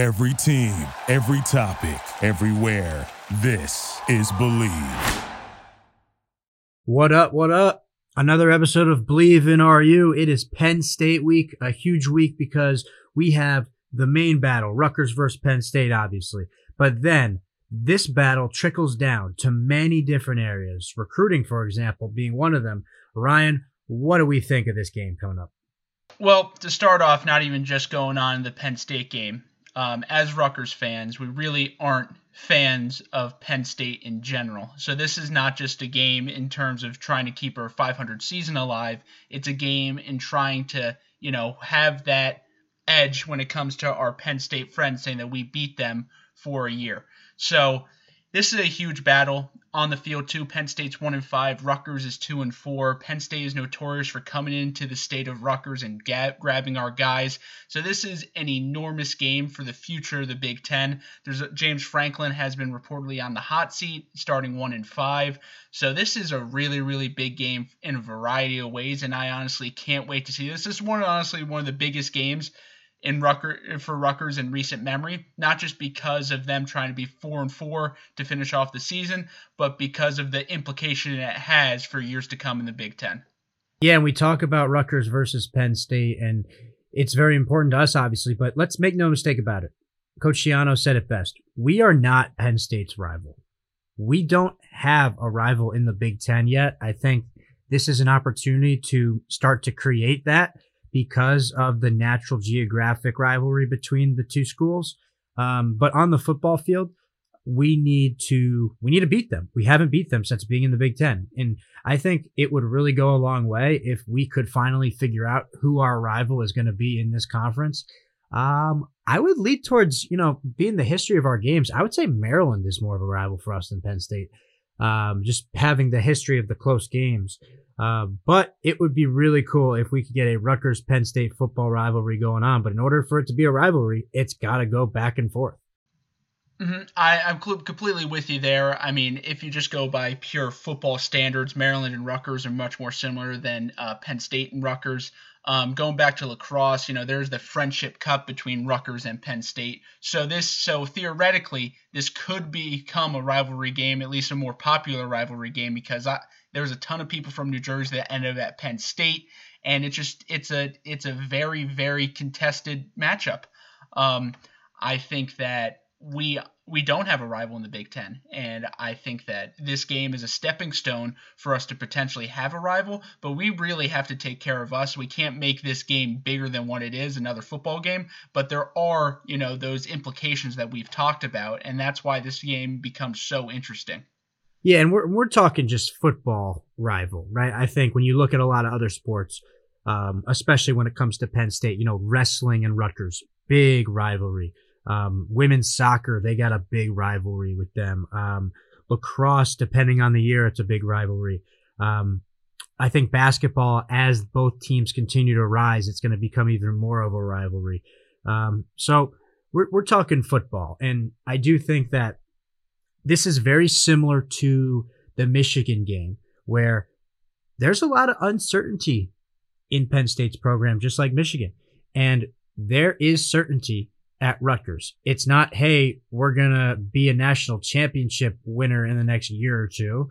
Every team, every topic, everywhere. This is Bleav. What up? What up? Another episode of Bleav in RU. It is Penn State week, a huge week because we have the main battle, Rutgers versus Penn State, obviously. But then this battle trickles down to many different areas, recruiting, for example, being one of them. Ryan, what do we think of this game coming up? Well, to start off, not even just going on the Penn State game. Um, as Rutgers fans, we really aren't fans of Penn State in general. So this is not just a game in terms of trying to keep our 500 season alive. It's a game in trying to, you know, have that edge when it comes to our Penn State friends saying that we beat them for a year. So this is a huge battle on the field too. Penn State's one and five. Rutgers is two and four. Penn State is notorious for coming into the state of Rutgers and ga- grabbing our guys. So this is an enormous game for the future of the Big Ten. There's a, James Franklin has been reportedly on the hot seat, starting one and five. So this is a really really big game in a variety of ways, and I honestly can't wait to see this. This is one honestly one of the biggest games in Rucker for Rutgers in recent memory, not just because of them trying to be four and four to finish off the season, but because of the implication it has for years to come in the Big Ten. Yeah, and we talk about Rutgers versus Penn State, and it's very important to us, obviously. But let's make no mistake about it. Coach Schiano said it best: we are not Penn State's rival. We don't have a rival in the Big Ten yet. I think this is an opportunity to start to create that because of the natural geographic rivalry between the two schools. Um, but on the football field, we need to we need to beat them. We haven't beat them since being in the Big Ten, and I think it would really go a long way if we could finally figure out who our rival is going to be in this conference. Um, I would lead towards you know being the history of our games. I would say Maryland is more of a rival for us than Penn State. Um, just having the history of the close games. Uh, but it would be really cool if we could get a Rutgers Penn State football rivalry going on. But in order for it to be a rivalry, it's got to go back and forth. Mm-hmm. I, I'm cl- completely with you there. I mean, if you just go by pure football standards, Maryland and Rutgers are much more similar than uh, Penn State and Rutgers. Um, going back to lacrosse, you know, there's the Friendship Cup between Rutgers and Penn State. So this, so theoretically, this could become a rivalry game, at least a more popular rivalry game, because I, there was a ton of people from New Jersey that ended up at Penn State, and it's just it's a it's a very very contested matchup. Um, I think that we we don't have a rival in the Big Ten, and I think that this game is a stepping stone for us to potentially have a rival. But we really have to take care of us. We can't make this game bigger than what it is, another football game. But there are, you know, those implications that we've talked about, and that's why this game becomes so interesting. Yeah, and we're we're talking just football rival, right? I think when you look at a lot of other sports, um, especially when it comes to Penn State, you know, wrestling and Rutgers, big rivalry. Um, women's soccer, they got a big rivalry with them. Um, lacrosse, depending on the year, it's a big rivalry. Um, I think basketball, as both teams continue to rise, it's going to become even more of a rivalry. Um, so we're, we're talking football. And I do think that this is very similar to the Michigan game, where there's a lot of uncertainty in Penn State's program, just like Michigan. And there is certainty at Rutgers. It's not, hey, we're going to be a national championship winner in the next year or two,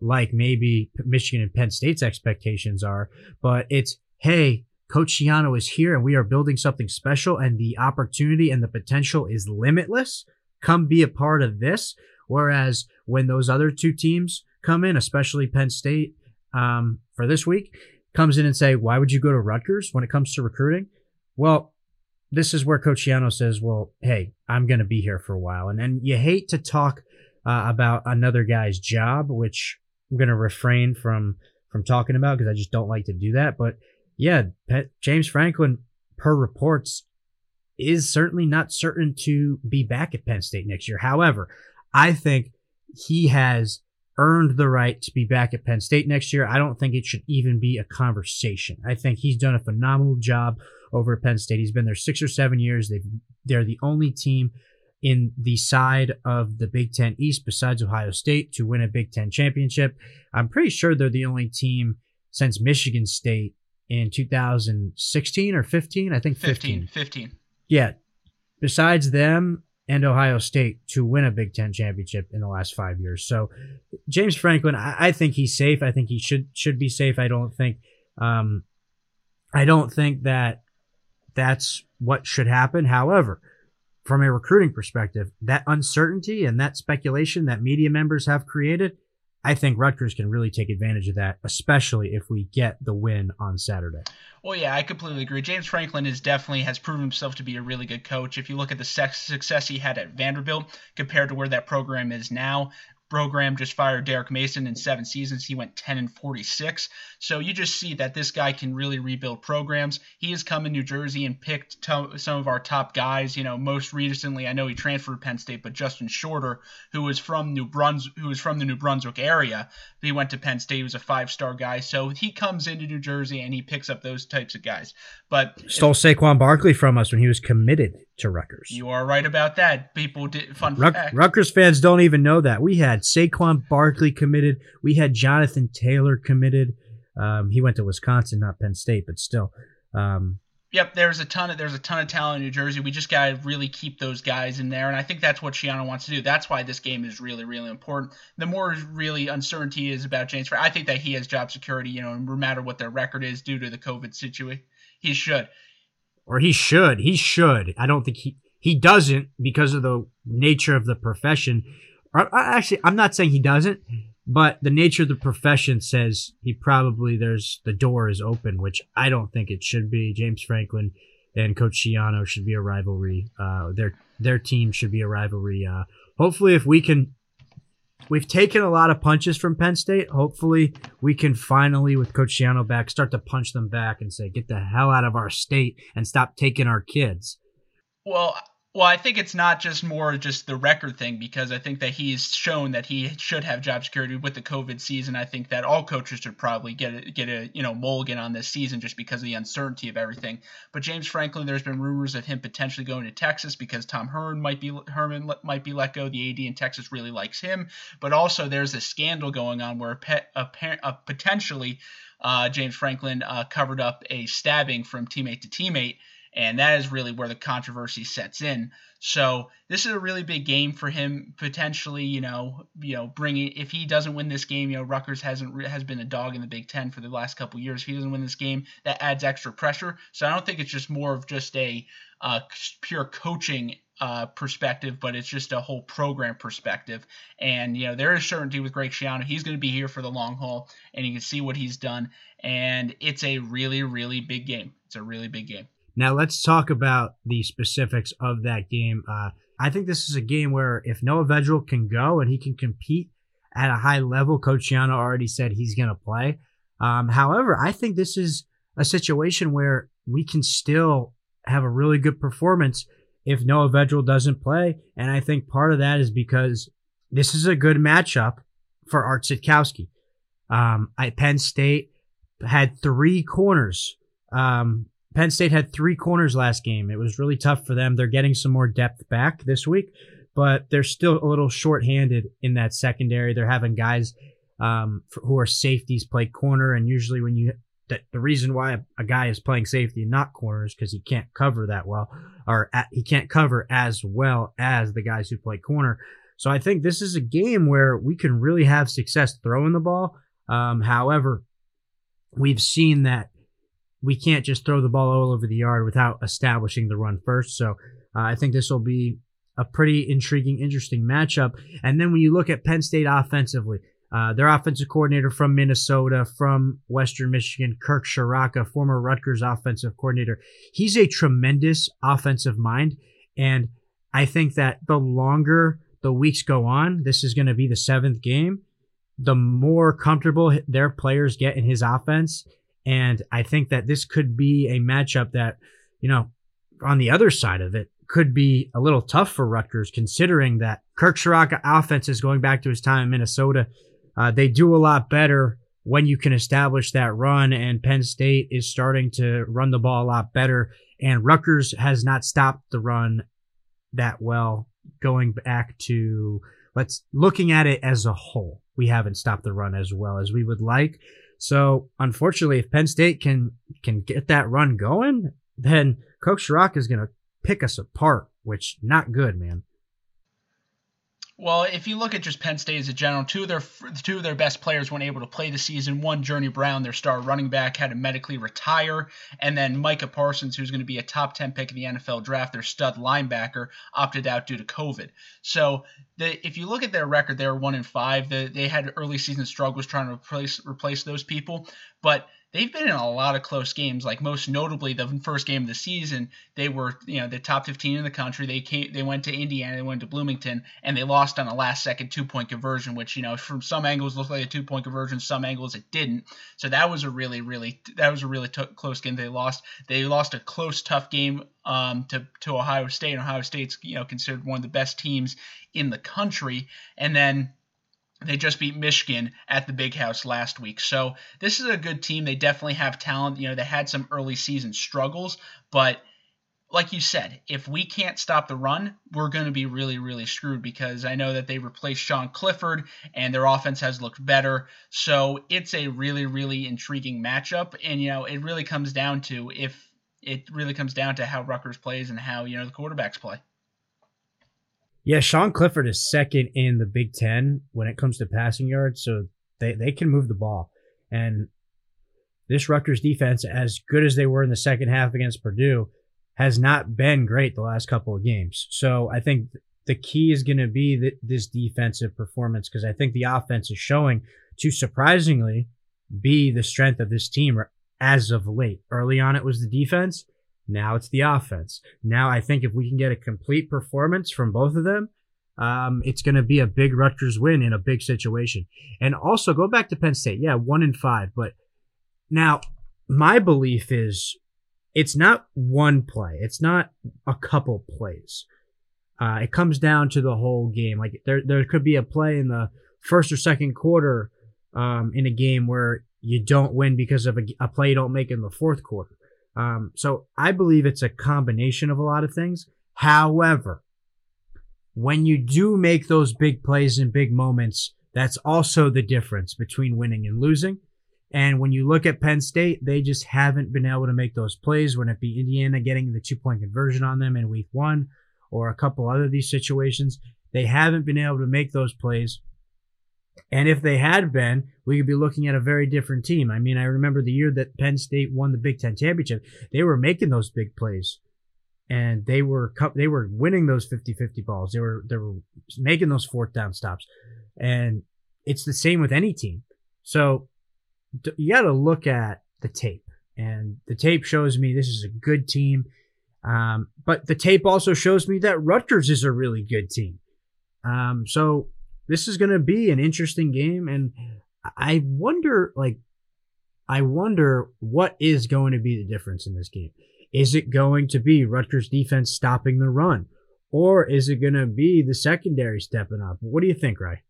like maybe Michigan and Penn State's expectations are, but it's, hey, Coach is here and we are building something special and the opportunity and the potential is limitless. Come be a part of this. Whereas when those other two teams come in, especially Penn State um, for this week, comes in and say, why would you go to Rutgers when it comes to recruiting? Well, this is where Coach Schiano says, well, hey, I'm going to be here for a while. And then you hate to talk uh, about another guy's job, which I'm going to refrain from from talking about because I just don't like to do that. But yeah, Pet, James Franklin, per reports, is certainly not certain to be back at Penn State next year. However, I think he has earned the right to be back at Penn State next year. I don't think it should even be a conversation. I think he's done a phenomenal job over at Penn State. He's been there six or seven years. They they're the only team in the side of the Big Ten East besides Ohio State to win a Big Ten championship. I'm pretty sure they're the only team since Michigan State in 2016 or 15. I think 15. 15. 15. Yeah, besides them and Ohio State to win a Big Ten championship in the last five years. So James Franklin, I, I think he's safe. I think he should should be safe. I don't think um, I don't think that that's what should happen. However, from a recruiting perspective, that uncertainty and that speculation that media members have created, I think Rutgers can really take advantage of that, especially if we get the win on Saturday. Well, yeah, I completely agree. James Franklin is definitely has proven himself to be a really good coach. If you look at the success he had at Vanderbilt compared to where that program is now, program just fired Derek Mason in seven seasons. He went 10 and 46. So you just see that this guy can really rebuild programs. He has come in New Jersey and picked to- some of our top guys. You know, most recently, I know he transferred Penn State, but Justin Shorter, who was from New Brunswick, who was from the New Brunswick area, he went to Penn State. He was a five-star guy. So he comes into New Jersey and he picks up those types of guys. But stole Saquon Barkley from us when he was committed to Rutgers. You are right about that. People did fun Ruck, fact. Rutgers fans don't even know that. We had Saquon Barkley committed. We had Jonathan Taylor committed. Um, he went to Wisconsin, not Penn State, but still. Um, Yep, there's a ton of there's a ton of talent in New Jersey. We just gotta really keep those guys in there, and I think that's what Schiano wants to do. That's why this game is really really important. The more really uncertainty is about James, I think that he has job security. You know, no matter what their record is due to the COVID situation, he should. Or he should. He should. I don't think he he doesn't because of the nature of the profession. Actually, I'm not saying he doesn't but the nature of the profession says he probably there's the door is open, which I don't think it should be. James Franklin and Coach Schiano should be a rivalry. Uh, their their team should be a rivalry. Uh, hopefully, if we can, we've taken a lot of punches from Penn State. Hopefully, we can finally, with Coach Schiano back, start to punch them back and say, "Get the hell out of our state and stop taking our kids." Well, well, I think it's not just more just the record thing because I think that he's shown that he should have job security with the COVID season. I think that all coaches should probably get a, get a you know mulligan on this season just because of the uncertainty of everything. But James Franklin, there's been rumors of him potentially going to Texas because Tom Herman might be Herman might be let go. The AD in Texas really likes him, but also there's a scandal going on where a, a, a potentially uh, James Franklin uh, covered up a stabbing from teammate to teammate and that is really where the controversy sets in. So this is a really big game for him potentially. You know, you know, bringing if he doesn't win this game, you know, Rutgers hasn't has been a dog in the Big Ten for the last couple years. If he doesn't win this game, that adds extra pressure. So I don't think it's just more of just a uh, pure coaching uh, perspective, but it's just a whole program perspective. And you know, there is certainty with Greg Schiano. He's going to be here for the long haul, and you can see what he's done. And it's a really, really big game. It's a really big game. Now let's talk about the specifics of that game. Uh, I think this is a game where if Noah Vedral can go and he can compete at a high level, Coach Schiano already said he's going to play. Um, however, I think this is a situation where we can still have a really good performance if Noah Vedral doesn't play. And I think part of that is because this is a good matchup for Art Sitkowski. Um, Penn State had three corners um, Penn State had three corners last game. It was really tough for them. They're getting some more depth back this week, but they're still a little shorthanded in that secondary. They're having guys um, who are safeties play corner, and usually when you the, the reason why a guy is playing safety and not corner is because he can't cover that well, or at, he can't cover as well as the guys who play corner. So I think this is a game where we can really have success throwing the ball. Um, however, we've seen that we can't just throw the ball all over the yard without establishing the run first. So uh, I think this will be a pretty intriguing, interesting matchup. And then when you look at Penn State offensively, uh, their offensive coordinator from Minnesota, from Western Michigan, Kirk Ciarrocca, former Rutgers offensive coordinator, he's a tremendous offensive mind. And I think that the longer the weeks go on, this is going to be the seventh game, the more comfortable their players get in his offense and I think that this could be a matchup that, you know, on the other side of it, could be a little tough for Rutgers, considering that Kirk Ciarrocca offense is going back to his time in Minnesota. Uh, they do a lot better when you can establish that run, and Penn State is starting to run the ball a lot better. And Rutgers has not stopped the run that well going back to let's looking at it as a whole. We haven't stopped the run as well as we would like. So unfortunately, if Penn State can can get that run going, then Coach Ciarrocca is going to pick us apart, which not good, man. Well, if you look at just Penn State as a general, two of their two of their best players weren't able to play the season. One, Journey Brown, their star running back, had to medically retire, and then Micah Parsons, who's going to be a top ten pick in the NFL draft, their stud linebacker, opted out due to COVID. So, the, if you look at their record, they were one in five. The, they had early season struggles trying to replace replace those people, but they've been in a lot of close games. Like most notably, the first game of the season, they were you know the top 15 in the country. They came, they went to Indiana, they went to Bloomington, and they lost on a last second two point conversion, which you know from some angles looked like a two point conversion, some angles it didn't. So that was a really really that was a really t- close game. They lost. They lost a close tough game um, to to Ohio State. and Ohio State's you know considered one of the best teams in the country, and then they just beat Michigan at the Big House last week. So this is a good team. They definitely have talent. You know, they had some early season struggles, but like you said, if we can't stop the run, we're going to be really, really screwed because I know that they replaced Sean Clifford and their offense has looked better. So it's a really, really intriguing matchup. And, you know, it really comes down to if it really comes down to how Rutgers plays and how, you know, the quarterbacks play. Yeah, Sean Clifford is second in the Big Ten when it comes to passing yards, so they, they can move the ball. And this Rutgers defense, as good as they were in the second half against Purdue, has not been great the last couple of games. So I think the key is going to be this defensive performance because I think the offense is showing to surprisingly be the strength of this team as of late. Early on, it was the defense. Now it's the offense. Now I think if we can get a complete performance from both of them, um, it's going to be a big Rutgers win in a big situation. And also go back to Penn State. Yeah, one in five. But now my belief is it's not one play. It's not a couple plays. Uh, it comes down to the whole game. Like there, there could be a play in the first or second quarter um, in a game where you don't win because of a, a play you don't make in the fourth quarter. Um, so I believe it's a combination of a lot of things. However, when you do make those big plays and big moments, that's also the difference between winning and losing. And when you look at Penn State, they just haven't been able to make those plays. When it be Indiana getting the two point conversion on them in week one or a couple other these situations, they haven't been able to make those plays. And if they had been, we could be looking at a very different team. I mean, I remember the year that Penn State won the Big Ten championship, they were making those big plays. And they were they were winning those 50-50 balls. They were they were making those fourth down stops. And it's the same with any team. So you got to look at the tape. And the tape shows me this is a good team. Um, but the tape also shows me that Rutgers is a really good team. Um, so this is going to be an interesting game, and I wonder, like, I wonder what is going to be the difference in this game. Is it going to be Rutgers defense stopping the run, or is it going to be the secondary stepping up? What do you think, Ray?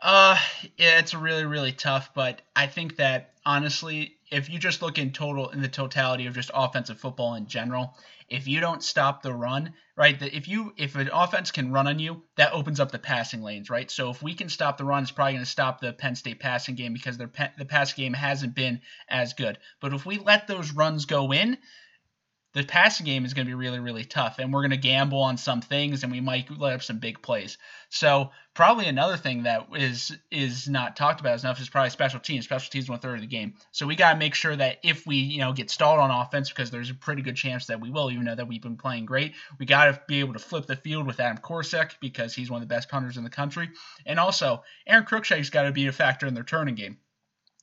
Uh, yeah, it's really really tough, but I think that honestly, if you just look in total in the totality of just offensive football in general, if you don't stop the run, right? If you if an offense can run on you, that opens up the passing lanes, right? So if we can stop the run, it's probably going to stop the Penn State passing game because their the pass game hasn't been as good. But if we let those runs go in, the passing game is going to be really, really tough, and we're going to gamble on some things, and we might let up some big plays. So probably another thing that is is not talked about enough is probably special teams. Special teams one third of the game, so we got to make sure that if we you know get stalled on offense, because there's a pretty good chance that we will, even though that we've been playing great, we got to be able to flip the field with Adam Korsak because he's one of the best punters in the country, and also Aron Cruickshank's got to be a factor in their turning game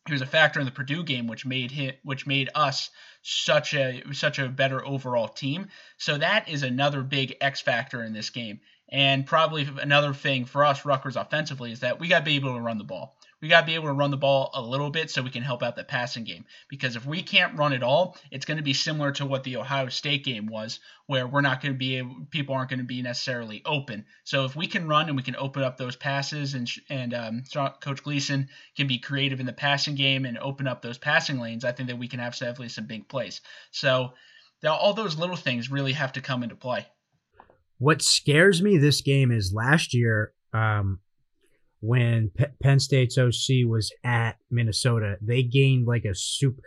he was a factor in the Purdue game, which made him, which made us such a such a better overall team. So that is another big X factor in this game. And probably another thing for us, Rutgers offensively, is that we got to be able to run the ball we got to be able to run the ball a little bit so we can help out the passing game. Because if we can't run at all, it's going to be similar to what the Ohio State game was, where we're not going to be able, people aren't going to be necessarily open. So if we can run and we can open up those passes, and and um, Coach Gleeson can be creative in the passing game and open up those passing lanes, I think that we can have definitely some big plays. So all those little things really have to come into play. What scares me this game is last year. Um, when P- Penn State's OC was at Minnesota, they gained like a super.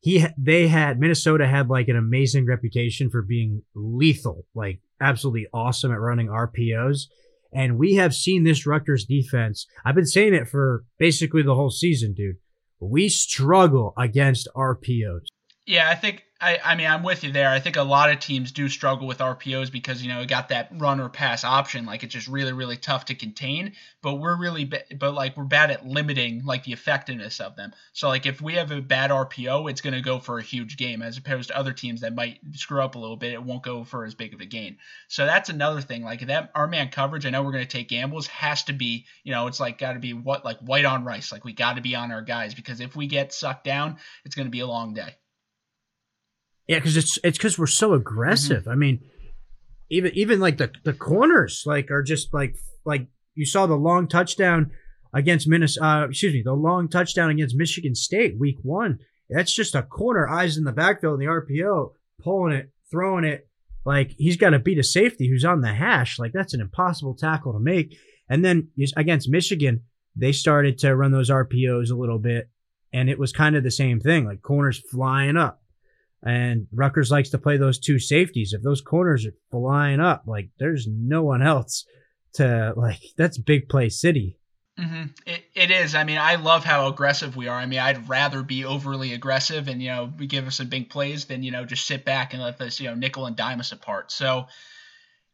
he they had Minnesota had like an amazing reputation for being lethal, like absolutely awesome at running RPOs. And we have seen this Rutgers defense. I've been saying it for basically the whole season, dude. We struggle against RPOs. Yeah, I think I, I mean I'm with you there. I think a lot of teams do struggle with RPOs because you know it got that run or pass option. Like it's just really really tough to contain. But we're really but like we're bad at limiting like the effectiveness of them. So like if we have a bad RPO, it's going to go for a huge game as opposed to other teams that might screw up a little bit. It won't go for as big of a gain. So that's another thing. Like that our man coverage. I know we're going to take gambles. Has to be you know it's like got to be what like white on rice. Like we got to be on our guys because if we get sucked down, it's going to be a long day. Yeah, because it's it's because we're so aggressive. Mm-hmm. I mean, even even like the the corners like are just like like you saw the long touchdown against Minnesota. Uh, excuse me, the long touchdown against Michigan State week one. That's just a corner, eyes in the backfield in the RPO, pulling it, throwing it. Like he's got to beat a safety who's on the hash. Like that's an impossible tackle to make. And then against Michigan, they started to run those RPOs a little bit, and it was kind of the same thing. Like corners flying up, and Rutgers likes to play those two safeties. If those corners are flying up, like there's no one else to like. That's big play city. Mm-hmm. It, it is. I mean, I love how aggressive we are. I mean, I'd rather be overly aggressive and you know we give us some big plays than you know just sit back and let us you know nickel and dime us apart. So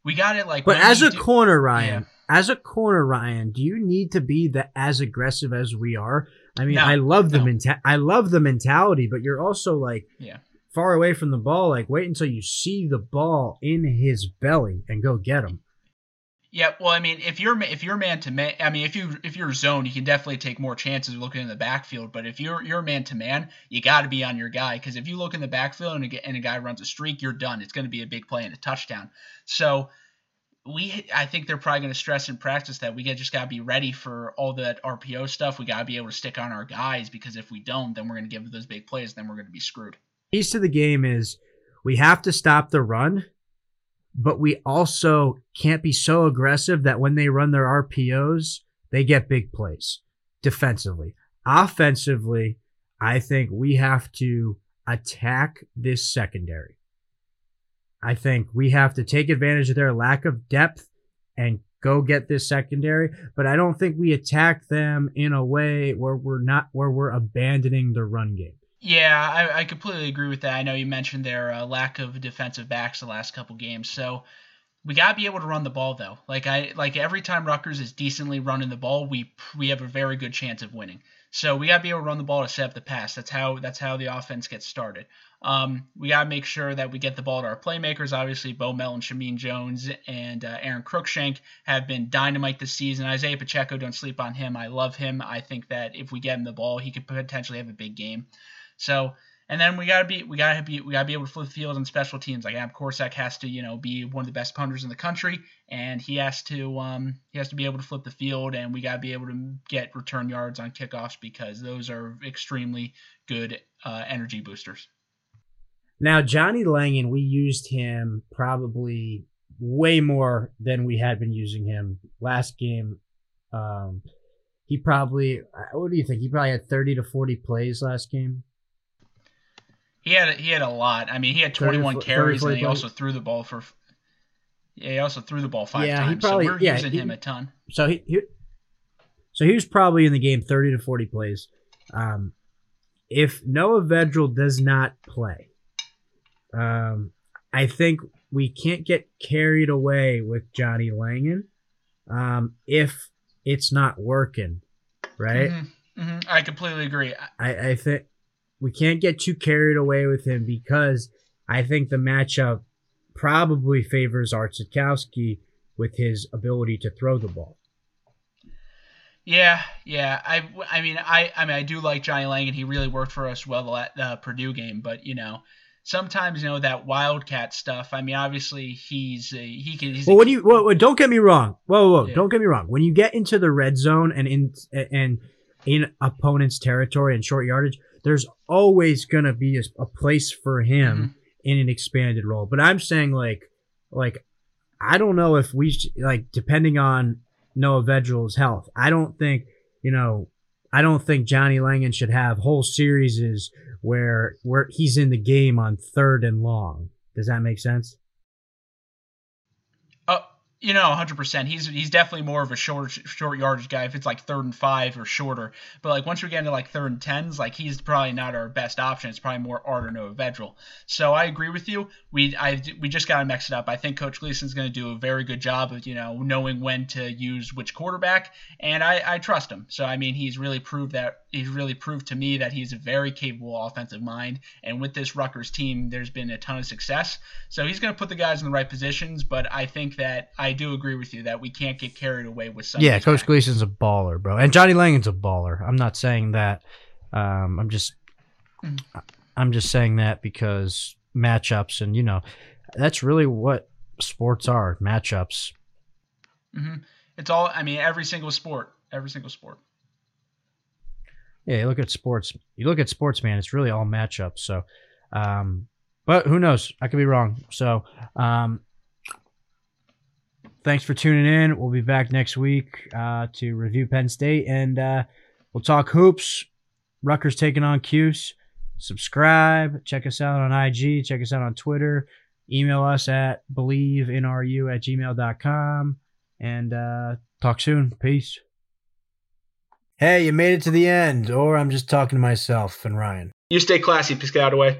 we got it like. But as a do, corner, Ryan, yeah. as a corner, Ryan, do you need to be the as aggressive as we are? I mean, no, I love the no. menta- I love the mentality, but you're also like, yeah far away from the ball. Like wait until you see the ball in his belly and go get him. Yeah, well, I mean, if you're if you're man to man, I mean, if you if you're zone, you can definitely take more chances looking in the backfield. But if you're you're man to man, you got to be on your guy because if you look in the backfield and a, and a guy runs a streak, you're done. It's going to be a big play and a touchdown. So we I think they're probably going to stress in practice that we get, just got to be ready for all that RPO stuff. We got to be able to stick on our guys because if we don't, then we're going to give those big plays, then we're going to be screwed piece to the game is we have to stop the run, but we also can't be so aggressive that when they run their RPOs, they get big plays defensively. Offensively, I think we have to attack this secondary. I think we have to take advantage of their lack of depth and go get this secondary, but I don't think we attack them in a way where we're not where we're abandoning the run game. Yeah, I, I completely agree with that. I know you mentioned their uh, lack of defensive backs the last couple games, so we gotta be able to run the ball though. Like I like every time Rutgers is decently running the ball, we we have a very good chance of winning. So we gotta be able to run the ball to set up the pass. That's how that's how the offense gets started. Um, we gotta make sure that we get the ball to our playmakers. Obviously, Bo Mel and Shameen Jones, and uh, Aron Cruickshank have been dynamite this season. Isaiah Pacheco, don't sleep on him. I love him. I think that if we get him the ball, he could potentially have a big game. So and then we gotta be we gotta be we gotta be able to flip the field on special teams. Like Ab Korsak has to you know be one of the best punters in the country, and he has to um he has to be able to flip the field, and we gotta be able to get return yards on kickoffs because those are extremely good uh, energy boosters. Now Johnny Langan, we used him probably way more than we had been using him last game. Um, he probably what do you think? He probably had thirty to forty plays last game. He had he had a lot. I mean, he had 21 30, carries, 30, and he also threw the ball for. Yeah, he also threw the ball five yeah, times. He probably, so we're yeah, using he, him a ton. So he, he, so he was probably in the game 30 to 40 plays. Um, if Noah Vedral does not play, um, I think we can't get carried away with Johnny Langan. Um, if it's not working, right? Mm-hmm, mm-hmm. I completely agree. I, I think we can't get too carried away with him because I think the matchup probably favors Art Sitkowski with his ability to throw the ball. Yeah, yeah. I, I mean, I, I mean, I do like Johnny Lang, and He really worked for us well at the Purdue game, but you know, sometimes you know that wildcat stuff. I mean, obviously he's a, he can. well, when you well, don't get me wrong. Whoa, whoa, yeah. don't get me wrong. When you get into the red zone and in and in opponent's territory and short yardage, there's always going to be a, a, place for him mm-hmm. in an expanded role. But I'm saying like, like, I don't know if we like depending on Noah Vedral's health. I don't think you know. I don't think Johnny Langan should have whole series where where he's in the game on third and long. Does that make sense? You know, 100%. He's he's definitely more of a short short yardage guy if it's like third and five or shorter. But like once we get into like third and tens, like he's probably not our best option. It's probably more Art or Noah Vedral. So I agree with you. We I we just got to mix it up. I think Coach Gleeson's going to do a very good job of you know knowing when to use which quarterback, and I I trust him. So I mean he's really proved that he's really proved to me that he's a very capable offensive mind. And with this Rutgers team, there's been a ton of success. So he's going to put the guys in the right positions. But I think that I do agree with you that we can't get carried away with some. Yeah, Coach Gleeson's a baller, bro, and Johnny Langan's a baller. I'm not saying that. Um, I'm just, mm. I'm just saying that because matchups, and you know, that's really what sports are matchups. Mm-hmm. It's all. I mean, every single sport, every single sport. Yeah, you look at sports. You look at sports, man. It's really all matchups. So, um, but who knows? I could be wrong. So, um, thanks for tuning in. We'll be back next week uh, to review Penn State, and uh, we'll talk hoops. Rutgers taking on Cuse. Subscribe. Check us out on IG. Check us out on Twitter. Email us at bleavinru at gmail.com. And uh, talk soon. Peace. Hey, you made it to the end, or I'm just talking to myself and Ryan. You stay classy, Piscataway.